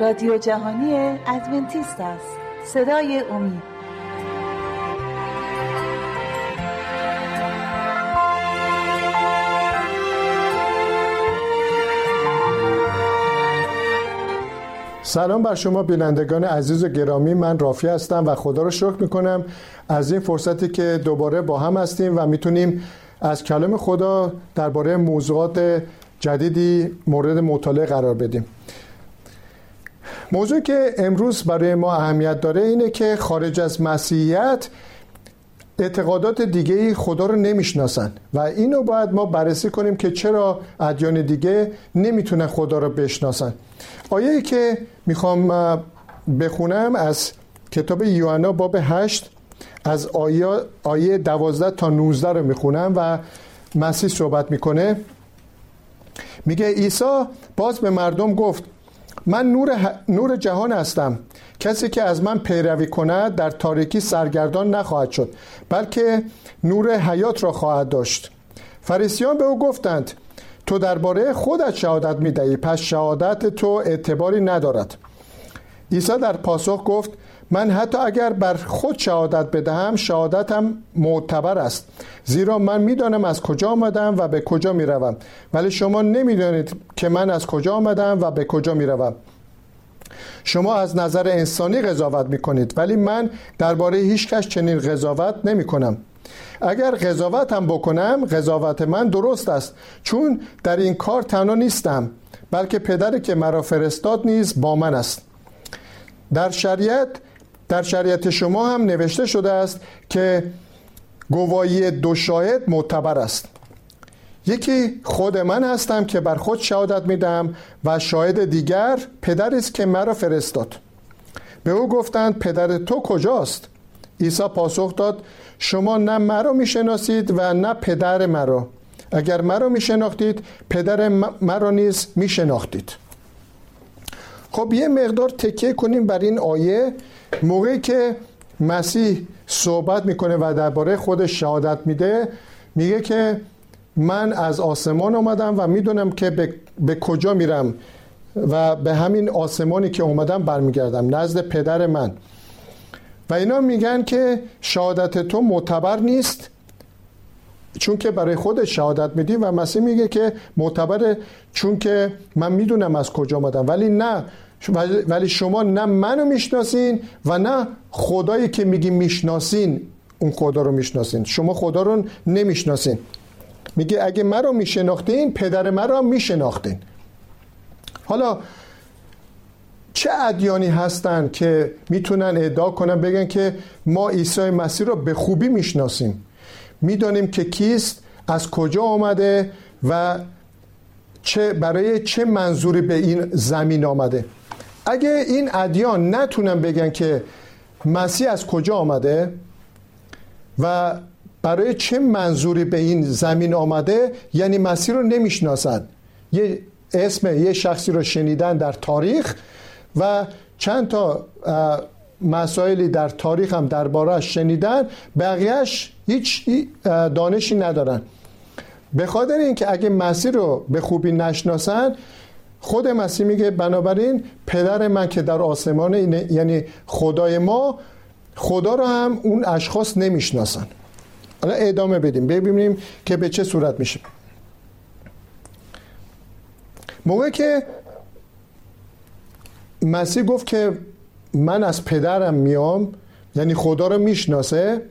رادیو جهانی ادونتیست است. صدای امید. سلام بر شما بینندگان عزیز و گرامی. من رافی هستم و خدا رو شکر می‌کنم از این فرصتی که دوباره با هم هستیم و می‌تونیم از کلام خدا درباره موضوعات جدیدی مورد مطالعه قرار بدیم. موضوع که امروز برای ما اهمیت داره اینه که خارج از مسیحیت اعتقادات دیگه خدا رو نمی‌شناسن و اینو باید ما بررسی کنیم که چرا ادیان دیگه نمی‌تونن خدا رو بشناسن. آیه که می‌خوام بخونم از کتاب یوحنا باب 8 از آیه, آیه 12 تا 19 رو می‌خونم و مسیح صحبت می‌کنه. میگه عیسی باز به مردم گفت من نور, نور جهان هستم. کسی که از من پیروی کند در تاریکی سرگردان نخواهد شد بلکه نور حیات را خواهد داشت. فریسیان به او گفتند تو درباره خودت شهادت می‌دهی پس شهادت تو اعتباری ندارد. عیسی در پاسخ گفت من حتی اگر بر خود شهادت بدهم شهادتم معتبر است. زیرا من می‌دانم از کجا آمدم و به کجا می‌روم. ولی شما نمی‌دانید که من از کجا آمدم و به کجا می‌روم. شما از نظر انسانی قضاوت می‌کنید ولی من درباره هیچ کس چنین قضاوت نمی کنم اگر قضاوت هم بکنم قضاوت من درست است چون در این کار تنها نیستم بلکه پدری که مرا فرستاد نیز با من است. در شریعت در شریعت شما هم نوشته شده است که گواهی دو شاهد معتبر است. یکی خود من هستم که بر خود شهادت میدم و شاهد دیگر پدر است که مرا فرستاد. به او گفتند پدر تو کجاست؟ عیسی پاسخ داد شما نه مرا می‌شناسید و نه پدر مرا. اگر مرا میشناختید پدر مرا نیز میشناختید. خب یه مقدار تکیه کنیم بر این آیه. موقعی که مسیح صحبت می‌کنه و درباره خودش شهادت میده میگه که من از آسمان آمدم و می‌دونم که به, به کجا میرم و به همین آسمانی که اومدم برمیگردم نزد پدر من. و اینا میگن که شهادت تو معتبر نیست. چون که برای خود شهادت میدی و مسیح میگه که معتبر چون که من می‌دونم از کجا آمدم. ولی نه ولی شما نه منو می‌شناسین و نه خدایی که میگی می‌شناسین اون خدا رو می‌شناسین. شما خدا رو نمی‌شناسین. میگه اگه مرا میشناختین پدر مرا میشناختین. حالا چه ادیانی هستن که می‌تونن ادعا کنن بگن که ما عیسی مسیح رو به خوبی می‌شناسیم؟ می‌دانیم که کیست از کجا آمده و چه برای چه منظوری به این زمین آمده. اگه این ادیان نتونن بگن که مسیح از کجا آمده و برای چه منظوری به این زمین آمده یعنی مسیح رو نمی‌شناسن. یه اسم یه شخصی رو شنیدن در تاریخ و چند تا مسائلی در تاریخ هم دربارهش شنیدن بقیهش هیچ دانشی ندارن. به خاطر اینکه اگه مسیح رو به خوبی نشناسن خود مسیح میگه بنابراین پدر من که در آسمان یعنی خدای ما خدا رو هم اون اشخاص نمی‌شناسن. حالا ادامه بدیم. ببینیم که به چه صورت میشه. موقع که مسیح گفت که من از پدرم میام یعنی خدا رو می‌شناسه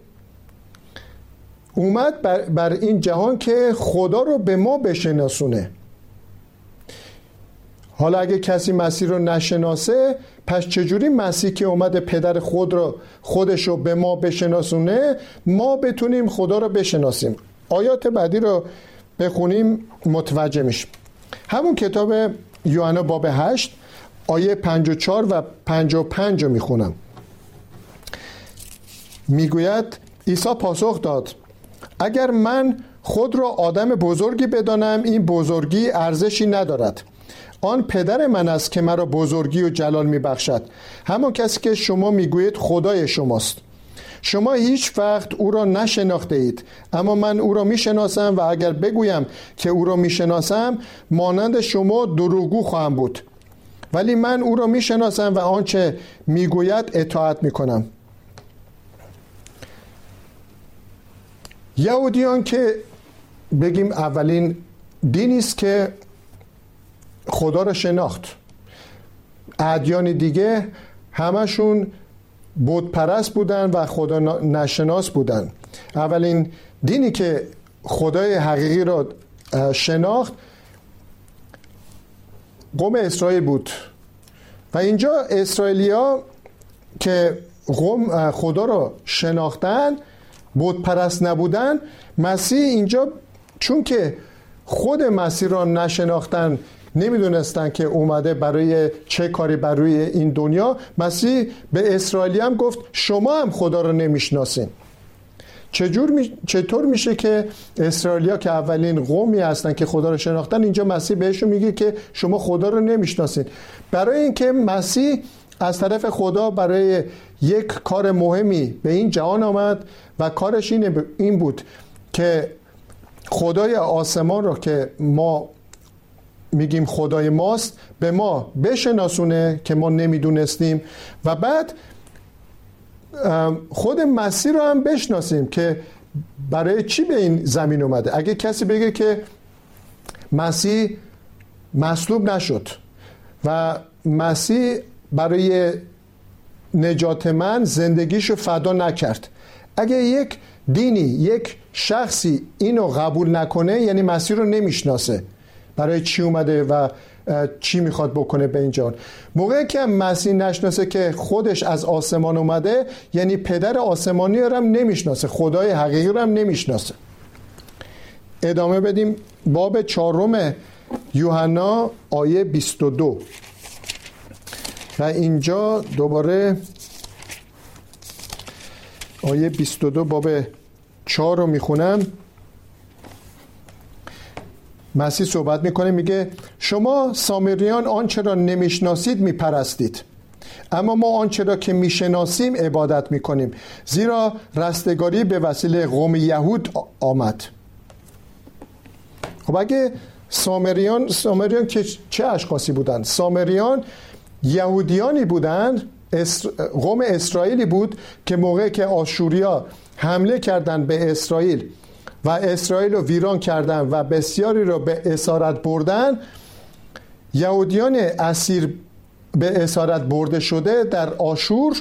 اومد بر, بر این جهان که خدا رو به ما بشناسونه. حالا اگه کسی مسیح رو نشناسه پس چجوری مسیح که اومده پدر خود رو خودش رو به ما بشناسونه ما بتونیم خدا رو بشناسیم. آیات بعدی رو بخونیم متوجه میشیم. همون کتاب یوحنا باب 8 آیه 54 و 55 رو می‌خونم. می‌گوید عیسی پاسخ داد اگر من خود را آدم بزرگی بدانم این بزرگی ارزشی ندارد. آن پدر من است که مرا بزرگی و جلال میبخشد. همان کسی که شما می‌گویید خدای شماست. شما هیچ وقت او را نشناخته اید اما من او را می‌شناسم و اگر بگویم که او را می‌شناسم مانند شما دروغگو خواهم بود. ولی من او را می‌شناسم و آنچه می‌گوید اطاعت می‌کنم. یهودیان که بگیم اولین دینی است که خدا را شناخت. ادیان دیگه همشون بود پرست بودن و خدا نشناس بودن اولین دینی که خدای حقیقی را شناخت قوم اسرائیل بود. و اینجا اسرائیلیا که قوم خدا را شناختن بود پرست نبودن مسیح اینجا چون که خود مسیح را نشناختن نمی‌دونستن که اومده برای چه کاری برای این دنیا مسیح به اسرائیلی هم گفت شما هم خدا رو نمی‌شناسین. چجور می... چطور میشه که اسرائیلیا که اولین قومی هستن که خدا رو شناختن اینجا مسیح بهشون میگه که شما خدا رو نمی‌شناسین برای اینکه مسیح از طرف خدا برای یک کار مهمی به این جهان آمد و کارش این بود که خدای آسمان رو که ما میگیم خدای ماست به ما بشناسونه که ما نمی‌دونستیم. و بعد خود مسیح رو هم بشناسیم که برای چی به این زمین اومده. اگه کسی بگه که مسیح مصلوب نشد و مسیح برای نجات من زندگیشو فدا نکرد. اگه یک دینی یک شخصی اینو قبول نکنه یعنی مسیح رو نمی‌شناسه. برای چی اومده و چی می‌خواد بکنه به این جان. موقعی که مسیح نشناسه که خودش از آسمان اومده یعنی پدر آسمانی رو هم نمی‌شناسه خدای حقیقی رو هم نمی‌شناسه. ادامه بدیم. باب چهارم یوحنا آیه 22 و اینجا دوباره آیه 22 باب 4 رو می‌خونم. مسیح صحبت می‌کنه میگه شما سامریان آنچه را نمی‌شناسید میپرستید. اما ما آنچه را که می‌شناسیم عبادت می‌کنیم. زیرا رستگاری به وسیله قوم یهود آمد. خب اگه سامریان سامریان که چه اشخاصی بودند؟ سامریان یهودیانی بودند قوم اسرائیلی بود که موقع که آشوریا حمله کردند به اسرائیل. و اسرائیل رو ویران کردن و بسیاری رو به اسارت بردن یهودیان اسیر به اسارت برده شده در آشور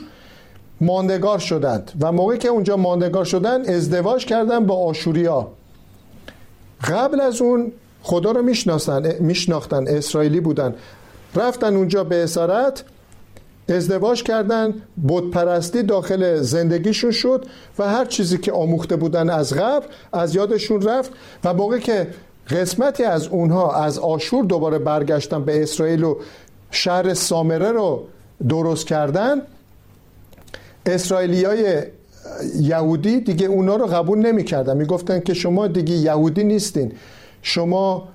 ماندگار شدند و موقعی که اونجا ماندگار شدن ازدواج کردن با آشوریا. قبل از اون خدا رو میشناختن اسرائیلی بودن. رفتن اونجا به اسارت ازدواج کردن بود پرستی داخل زندگیشون شد و هر چیزی که آموخته بودن از قبل از یادشون رفت و موقع که قسمتی از اونها از آشور دوباره برگشتن به اسرائیل و شهر سامره رو درست کردن اسرائیلی های یهودی دیگه اونا رو قبول می گفتن که شما دیگه یهودی نیستین شما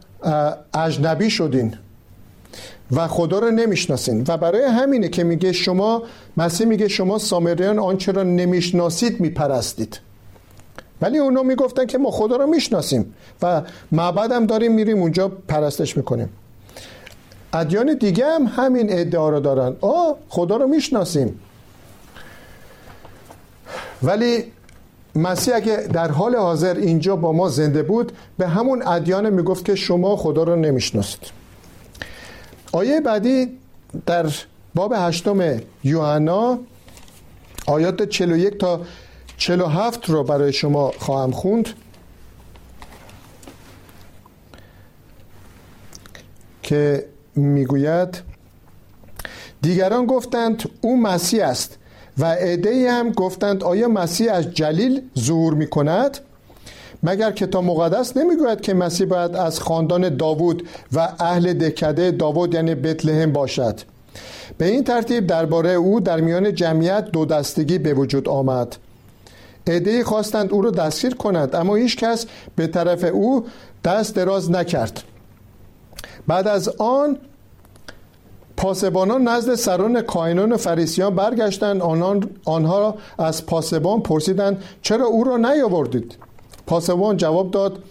اجنبی شدین. و خدا رو نمی‌شناسین. و برای همینه که میگه شما مسیح میگه شما سامریان آنچه را نمی‌شناسید میپرستید. ولی اونا می‌گفتن که ما خدا رو می‌شناسیم و معبد هم داریم میریم اونجا پرستش می‌کنیم. ادیان دیگه هم همین ادعا رو دارن. آه خدا رو می‌شناسیم. ولی مسیح اگه در حال حاضر اینجا با ما زنده بود به همون ادیان می‌گفت که شما خدا رو نمی‌شناسید. آیه بعدی در باب هشتم یوحنا آیات 41 تا 47 رو برای شما خواهم خوند. که می‌گوید دیگران گفتند او مسیح است و عده هم گفتند آیا مسیح از جلیل ظهور می کند مگر کتاب مقدس نمی‌گوید که مسیح باید از خاندان داوود و اهل دکده داوود یعنی بتلهم باشد؟ به این ترتیب درباره او در میان جمعیت دو دستگی به وجود آمد. عدهای خواستند او را دستگیر کنند اما هیچ کس به طرف او دست دراز نکرد. بعد از آن پاسبانان نزد سران کاینان و فریسیان برگشتند. آنها از پاسبان پرسیدند چرا او را نیاوردید؟ پاسبان جواب داد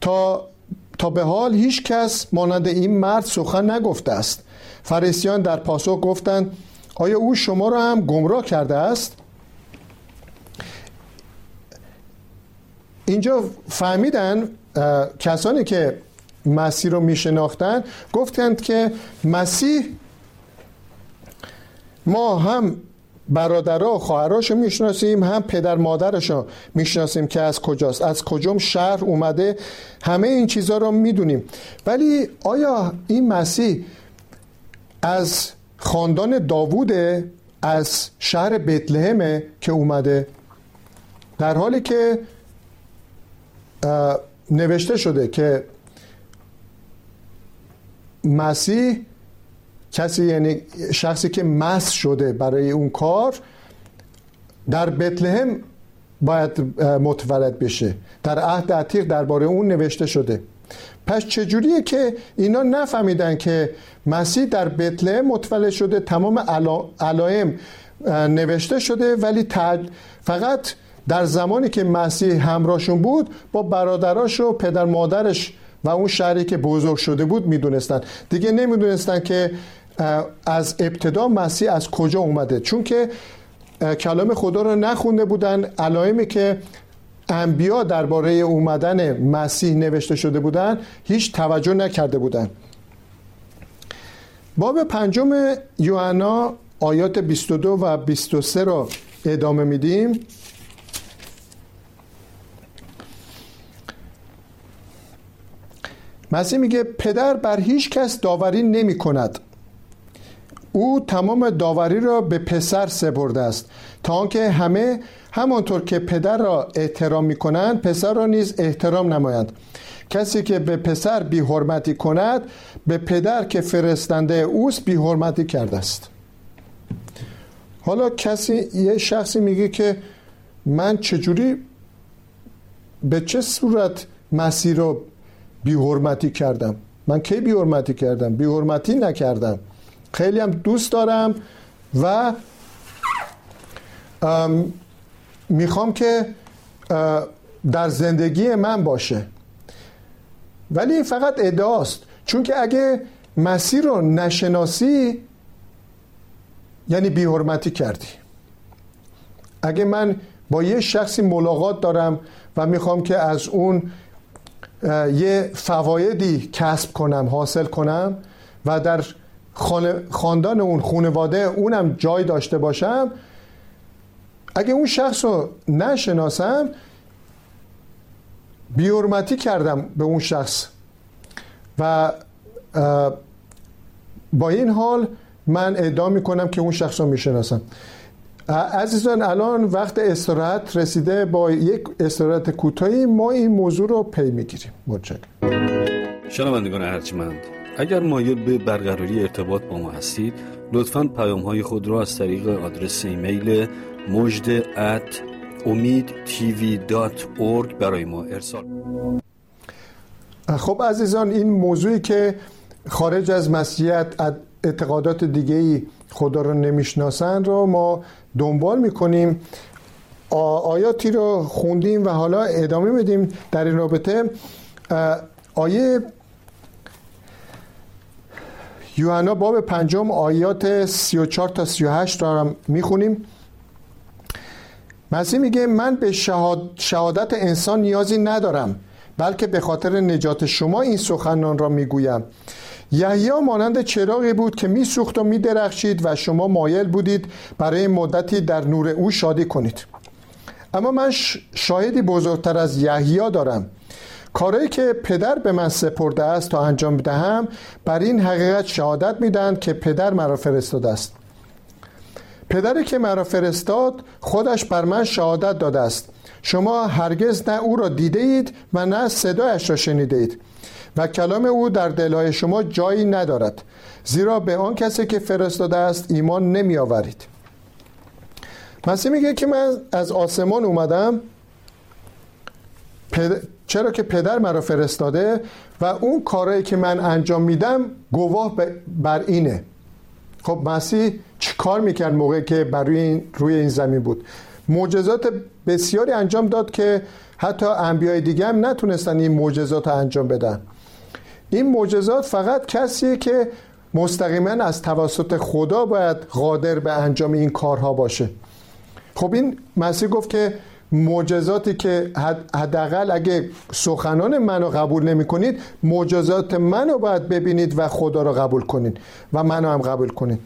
تا تا به حال هیچ کس مانند این مرد سخن نگفته است. فریسیان در پاسخ گفتند آیا او شما را هم گمراه کرده است؟ اینجا فهمیدن کسانی که مسیح رو میشناختن گفتند که مسیح ما هم برادرها و خواهراشو می‌شناسیم هم پدر مادرشو می‌شناسیم که از کجاست از کجام شهر اومده. همه این چیزها رو می‌دونیم. ولی آیا این مسیح از خاندان داووده از شهر بتلهمه که اومده؟ در حالی که نوشته شده که مسیح کسی یعنی شخصی که مس شده برای اون کار در بتلهم باید متولد بشه. در عهد عتیق درباره اون نوشته شده. پس چجوریه که اینا نفهمیدن که مسیح در بتلهم متولد شده تمام علائم نوشته شده ولی فقط در زمانی که مسیح همراهشون بود با برادراش و پدر مادرش و اون شهری که بزرگ شده بود می‌دونستن. دیگه نمی‌دونستن که از ابتدا مسیح از کجا اومده؟ چون که کلام خدا رو نخونده بودن علائمی که انبیا درباره اومدن مسیح نوشته شده بودن هیچ توجه نکرده بودن. باب پنجم یوحنا آیات 22 و 23 رو ادامه میدیم. مسیح میگه پدر بر هیچ کس داوری نمی کند او تمام داوری را به پسر سپرده است. تا آنکه همه همانطور که پدر را احترام می کنند پسر را نیز احترام نمایند. کسی که به پسر بی حرمتی کند به پدر که فرستنده اوست بی حرمتی کرده است. حالا کسی یه شخصی میگه که من چجوری به چه صورت مسیر رو بی حرمتی کردم؟ من کی بی حرمتی کردم؟ بی حرمتی نکردم. خیلی هم دوست دارم و می‌خوام که در زندگی من باشه. ولی این فقط ادعاست. چون که اگه مسیر رو نشناسی یعنی بیحرمتی کردی. اگه من با یه شخصی ملاقات دارم و می‌خوام که از اون یه فوایدی کسب کنم حاصل کنم و در خاندان اون خانواده اونم جای داشته باشم اگه اون شخص رو نشناسم بیورمتی کردم به اون شخص. و با این حال من ادعا می‌کنم که اون شخص رو می‌شناسم. عزیزان الان وقت استراحت رسیده با یک استراحت کوتاهی ما این موضوع رو پی می‌گیریم. متشکرم. شنوندگان ارجمند اگر مایل به برقراری ارتباط با ما هستید لطفا پیام های خود را از طریق آدرس ایمیل مجد ات امید برای ما ارسال خب عزیزان این موضوعی که خارج از مسیحیت اعتقادات دیگه ای خدا رو نمی‌شناسن رو ما دنبال می‌کنیم. آیاتی رو خوندیم و حالا ادامه میدیم در این رابطه. آیه یوحنا باب پنجم آیات 34 تا 38 را می‌خونیم. مسیح میگه من به شهادت انسان نیازی ندارم بلکه به خاطر نجات شما این سخنان را می‌گویم. یحیی مانند چراغی بود که میسوخت و میدرخشید و شما مایل بودید برای مدتی در نور او شادی کنید. اما من شاهدی بزرگتر از یحیی دارم. کاری که پدر به من سپرده است تا انجام بدهم بر این حقیقت شهادت میدن که پدر مرا فرستاده است. پدری که مرا فرستاد خودش بر من شهادت داده است. شما هرگز نه او را دیده اید و نه صدایش را شنیده اید و کلام او در دلهای شما جایی ندارد. زیرا به آن کسی که فرستاده است ایمان نمی آورید مسیح میگه که من از آسمان اومدم. چرا که پدر مرا فرستاده و اون کارهایی که من انجام میدم گواه بر اینه. خب مسیح چی کار می‌کرد موقعی که بر روی این, روی این زمین بود؟ معجزات بسیاری انجام داد که حتی انبیای دیگه هم نتونستن این معجزات رو انجام بدن. این معجزات فقط کسیه که مستقیما از توسط خدا باید قادر به انجام این کارها باشه. خب این مسیح گفت که معجزاتی که حداقل اگه سخنان منو قبول نمی کنید معجزات منو باید ببینید و خدا رو قبول کنید و منو هم قبول کنید.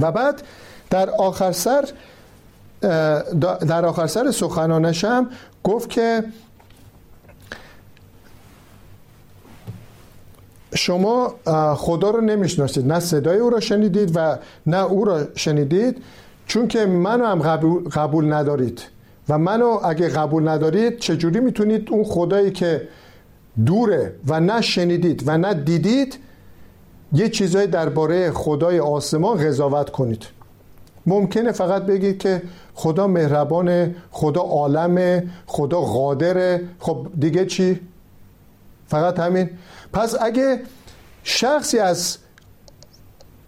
و بعد در آخر سر در آخر سر سخنانش هم گفت که شما خدا رو نمی‌شناسید نه صدای او را شنیدید و نه او را شنیدید چون که منو هم قبول, قبول ندارید. و منو اگه قبول ندارید چجوری می‌تونید اون خدایی که دوره و نه شنیدید و نه دیدید یه چیزایی درباره خدای آسمان قضاوت کنید؟ ممکنه فقط بگید که خدا مهربانه خدا عالمه خدا قادره خب دیگه چی؟ فقط همین. پس اگه شخصی از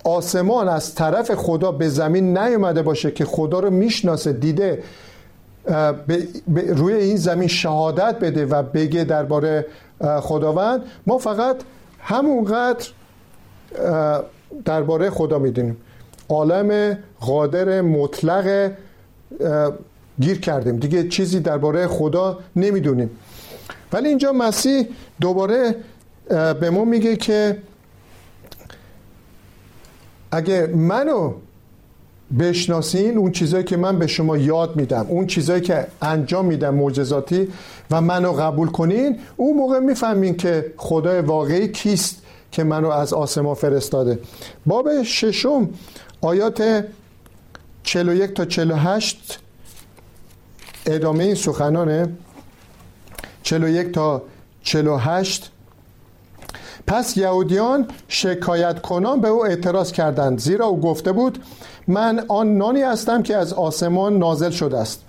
آسمان از طرف خدا به زمین نیومده باشه که خدا رو می‌شناسه دیده روی این زمین شهادت بده و بگه درباره خداوند ما فقط همونقدر درباره خدا می‌دونیم. عالم قادر مطلق گیر کردیم. دیگه چیزی درباره خدا نمی‌دونیم. ولی اینجا مسیح دوباره به ما میگه که اگه منو بشناسین اون چیزایی که من به شما یاد میدم اون چیزایی که انجام میدم معجزاتی و منو قبول کنین اون موقع می‌فهمین که خدای واقعی کیست که منو از آسمان فرستاده. باب ششم آیات 41 تا 48 ادامه این سخنانه. 41 تا 48 پس یهودیان شکایت کنان به او اعتراض کردند زیرا او گفته بود من آن نانی هستم که از آسمان نازل شده است.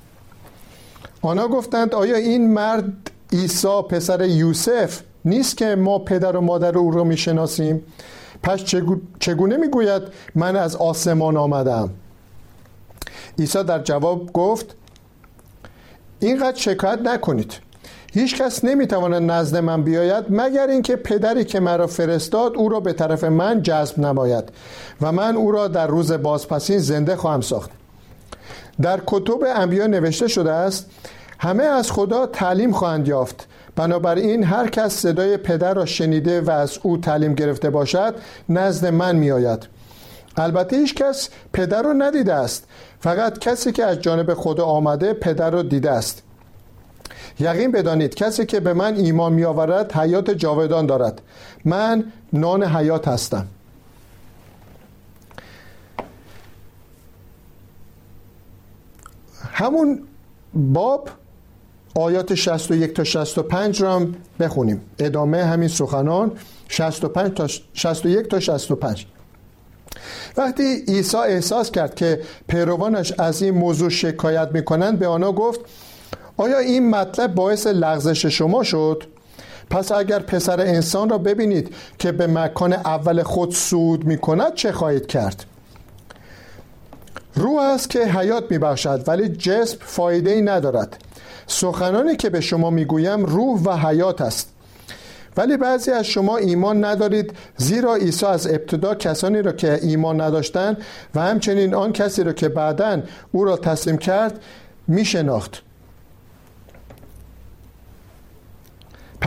آنها گفتند آیا این مرد عیسی پسر یوسف نیست که ما پدر و مادر او را می‌شناسیم؟ پس چگونه می‌گوید من از آسمان آمدم عیسی در جواب گفت اینقدر شکایت نکنید. هیچ کس نمی‌تواند نزد من بیاید مگر اینکه پدری که مرا فرستاد او را به طرف من جذب نماید و من او را در روز بازپسین زنده خواهم ساخت. در کتب انبیا نوشته شده است همه از خدا تعلیم خواهند یافت. بنابراین هر کس صدای پدر را شنیده و از او تعلیم گرفته باشد نزد من میآید. البته هیچ کس پدر را ندیده است. فقط کسی که از جانب خدا آمده پدر را دیده است. یقین بدانید کسی که به من ایمان می آورد حیات جاودان دارد. من نان حیات هستم. همون باب آیات 61 تا 65 را هم بخونیم. ادامه همین سخنان 65 تا 61 تا 65 وقتی عیسی احساس کرد که پیروانش از این موضوع شکایت می‌کنند به آنها گفت آیا این مطلب باعث لغزش شما شد؟ پس اگر پسر انسان را ببینید که به مکان اول خود سود می کند چه خواهید کرد؟ روح است که حیات می بخشد ولی جسم فایده ای ندارد سخنانی که به شما می گویم روح و حیات است ولی بعضی از شما ایمان ندارید زیرا عیسی از ابتدا کسانی را که ایمان نداشتند و همچنین آن کسی را که بعدا او را تسلیم کرد می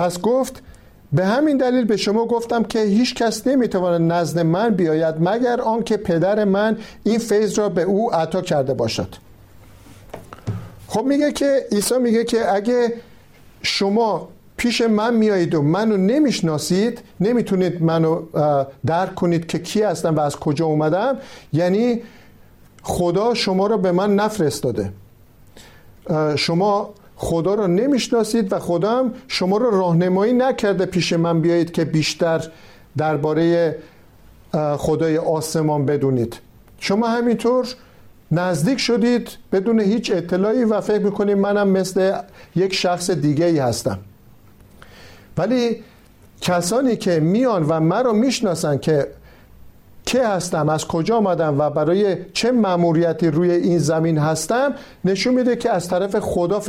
پس گفت به همین دلیل به شما گفتم که هیچ کس نمی‌تواند نزد من بیاید مگر آنکه پدر من این فیض را به او عطا کرده باشد. خب میگه که عیسی میگه که اگه شما پیش من میایید و منو نمی‌شناسید نمی‌تونید منو درک کنید که کی هستم و از کجا اومدم یعنی خدا شما را به من نفرستاده. شما خدا را نمی‌شناسید و خدا هم شما را راهنمایی نکرده پیش من بیایید که بیشتر درباره خدای آسمان بدونید. شما همینطور نزدیک شدید بدون هیچ اطلاعی و فکر می‌کنید منم مثل یک شخص دیگه ای هستم. ولی کسانی که میان و مرا می‌شناسن که که هستم از کجا آمدم و برای چه مأموریتی روی این زمین هستم نشون میده که از طرف خدا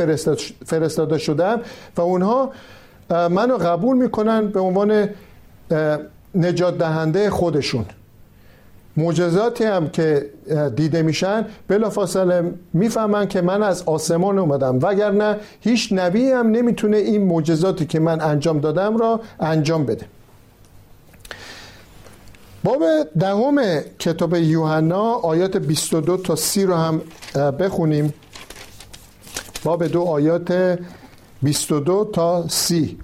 فرستاده شدم و اونها منو قبول می‌کنن به عنوان نجات دهنده خودشون. معجزاتی هم که دیده میشن بلافاصله می‌فهمن که من از آسمان اومدم. وگرنه هیچ نبی هم نمی‌تونه این معجزاتی که من انجام دادم را انجام بده. باب دهم کتاب یوحنا آیات 22 تا 30 رو هم بخونیم. باب دو آیات 22 تا 30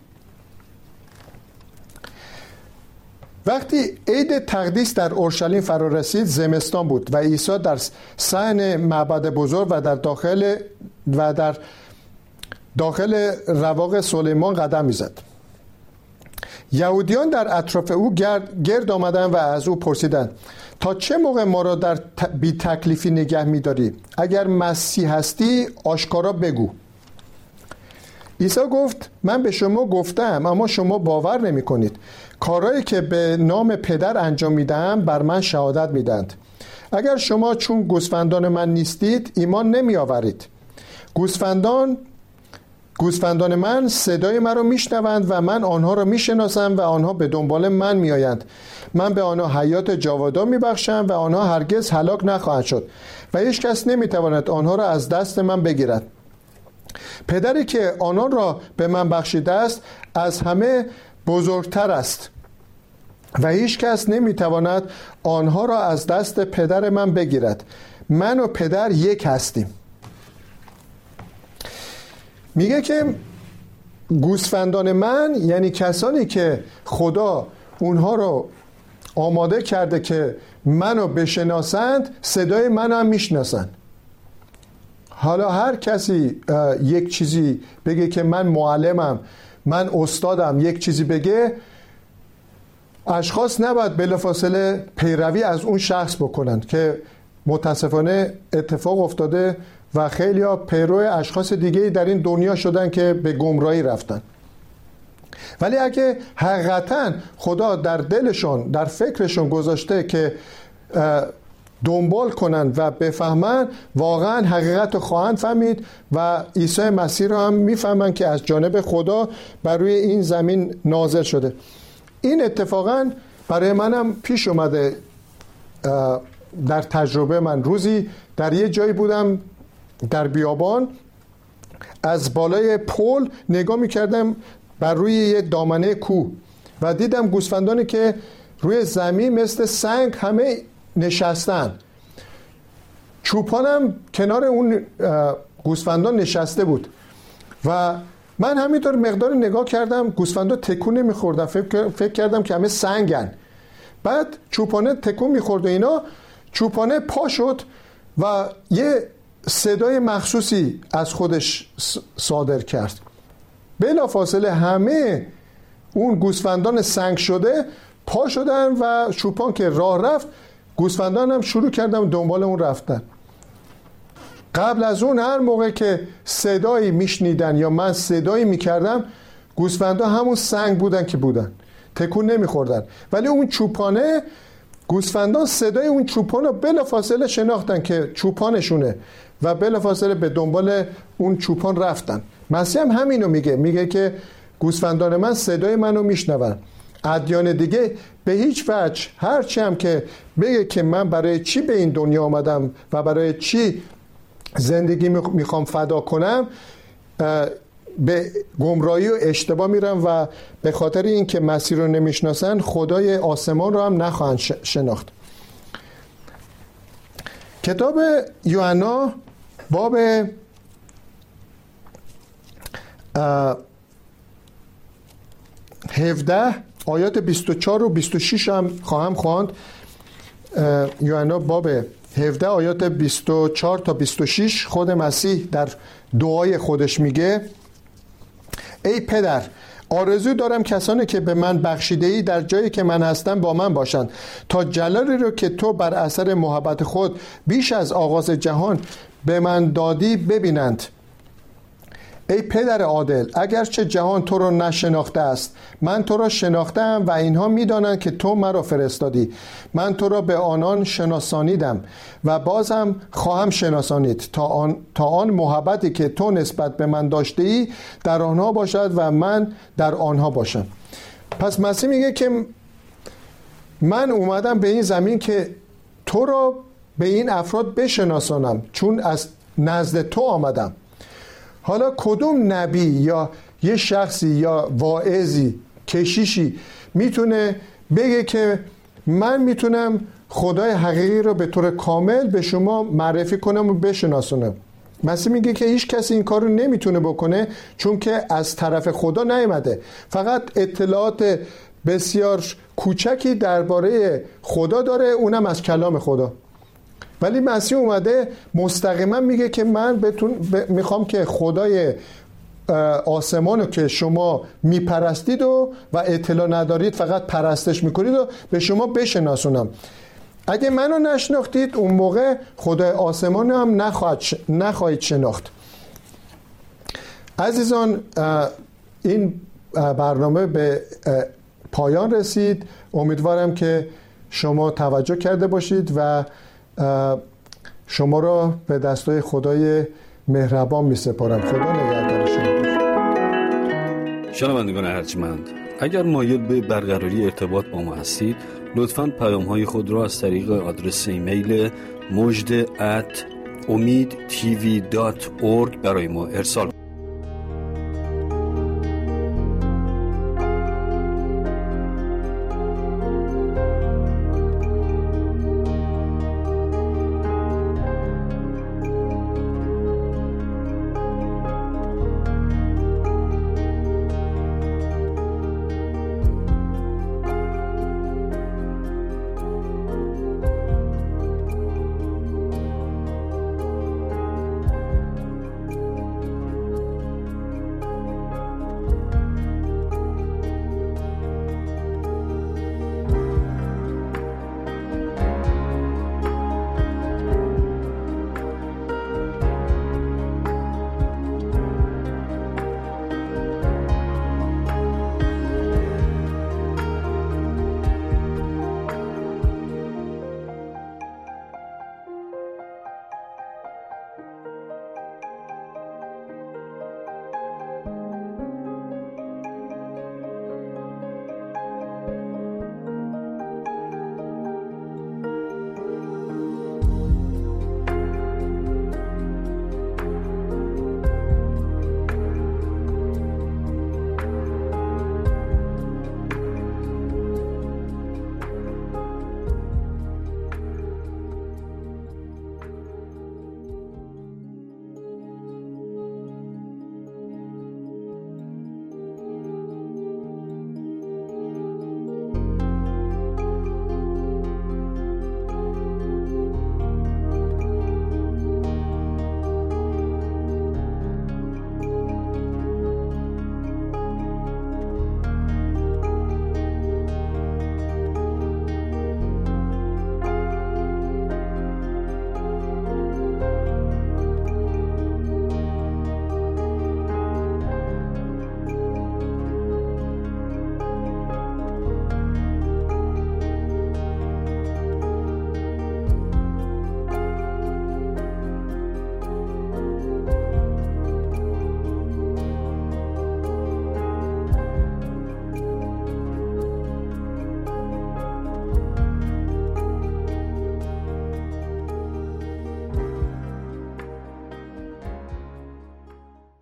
وقتی عید تقدیس در اورشلیم فرا رسید زمستان بود و عیسی در صحن معبد بزرگ و در داخل و در داخل رواق سلیمان قدم می‌زد. یهودیان در اطراف او گرد, گرد آمدن و از او پرسیدند تا چه موقع ما را در بی تکلیفی نگه میداری؟ اگر مسیح هستی آشکارا بگو. عیسی گفت من به شما گفتم اما شما باور نمی کنید کارهایی که به نام پدر انجام می‌دهم بر من شهادت میدند اگر شما چون گوسفندان من نیستید ایمان نمی آورید گوسفندان گوسفندان من صدای من رو میشنوند و من آنها را می‌شناسم و آنها به دنبال من میآیند. من به آنها حیات جاودان میبخشم و آنها هرگز هلاک نخواهند شد و هیچ کس نمی‌تواند آنها را از دست من بگیرد. پدری که آنان را به من بخشیده است از همه بزرگتر است و هیچ کس نمی‌تواند آنها را از دست پدر من بگیرد. من و پدر یک هستیم. میگه که گوسفندان من یعنی کسانی که خدا اونها رو آماده کرده که منو بشناسند صدای من هم می‌شناسند. حالا هر کسی یک چیزی بگه که من معلمم من استادم یک چیزی بگه اشخاص نباید بلافاصله پیروی از اون شخص بکنند که متاسفانه اتفاق افتاده و خیلی ها پیرو اشخاص دیگه در این دنیا شدن که به گمراهی رفتن. ولی اگه حقیقتا خدا در دلشون در فکرشون گذاشته که دنبال کنند و بفهمند واقعا حقیقت رو خواهند فهمید و عیسی مسیح رو هم می‌فهمند که از جانب خدا بر روی این زمین نازل شده. این اتفاقا برای منم پیش اومده در تجربه من. روزی در یه جایی بودم در بیابان از بالای پل نگاه می‌کردم بر روی یه دامنه کوه و دیدم گوسفندانی که روی زمین مثل سنگ همه نشستن. چوپانم کنار اون گوسفندان نشسته بود و من همینطور مقدار نگاه کردم گوسفندا تکون نمیخوردن. فکر, فکر کردم که همه سنگن. بعد چوپانه تکون می‌خورد و اینا. چوپانه پا شد و یه صدای مخصوصی از خودش صادر کرد. بلا فاصله همه اون گوسفندان سنگ شده پا شدن و چوپان که راه رفت گوسفندان هم شروع کردم دنبال اون رفتن. قبل از اون هر موقع که صدایی میشنیدن یا من صدایی می‌کردم گوسفندا همون سنگ بودن که بودن. تکون نمیخوردن. ولی اون چوپانه گوسفندان صدای اون چوپان رو بلا فاصله شناختن که چوپانشونه و بلا فاصله به دنبال اون چوپان رفتن. مسیح هم همینو میگه. میگه که گوسفندان من صدای منو میشنون. ادیان دیگه به هیچ وجه هرچی هم که بگه که من برای چی به این دنیا آمدم و برای چی زندگی می‌خوام فدا کنم به گمراهی و اشتباه میرم و به خاطر اینکه مسیر رو نمی‌شناسن خدای آسمان رو هم نخواهند شناخت. کتاب یوحنا باب هفده آیات 24 و 26 هم خواهم خواند. یوحنا باب 17 آیات 24 تا 26 خود مسیح در دعای خودش میگه. ای پدر آرزو دارم کسانی که به من بخشیده ای در جایی که من هستم با من باشند. تا جلالی رو که تو بر اثر محبت خود بیش از آغاز جهان به من دادی ببینند. ای پدر عادل اگرچه جهان تو را نشناخته است من تو را شناختم و اینها می‌دانند که تو مرا فرستادی. من تو را به آنان شناسانیدم و بازم خواهم شناسانید. تا آن, تا آن محبتی که تو نسبت به من داشته ای در آنها باشد و من در آنها باشم. پس مسیح میگه که من اومدم به این زمین که تو را به این افراد بشناسانم چون از نزد تو آمدم. حالا کدوم نبی یا یه شخصی یا واعظی کشیشی می‌تونه بگه که من می‌تونم خدای حقیقی رو به طور کامل به شما معرفی کنم و بشناسونم؟ مسیح میگه که هیچ کسی این کار رو نمی‌تونه بکنه چون که از طرف خدا نیامده. فقط اطلاعات بسیار کوچکی درباره خدا داره اونم از کلام خدا. ولی مسیح اومده مستقیما میگه که من بتون می‌خوام که خدای آسمان رو که شما میپرستید و و اطلاع ندارید فقط پرستش می‌کنید و به شما بشناسونم. اگه منو نشناختید اون موقع خدای آسمان هم نخواهد نخواهید شناخت. عزیزان این برنامه به پایان رسید. امیدوارم که شما توجه کرده باشید و شما را به دستای خدای مهربان می سپارم. خدا نگهدار شما شنوندگان ارجمند اگر مایل به برقراری ارتباط با ما هستید لطفا پیام های خود را از طریق آدرس ایمیل مجد ات امید برای ما ارسال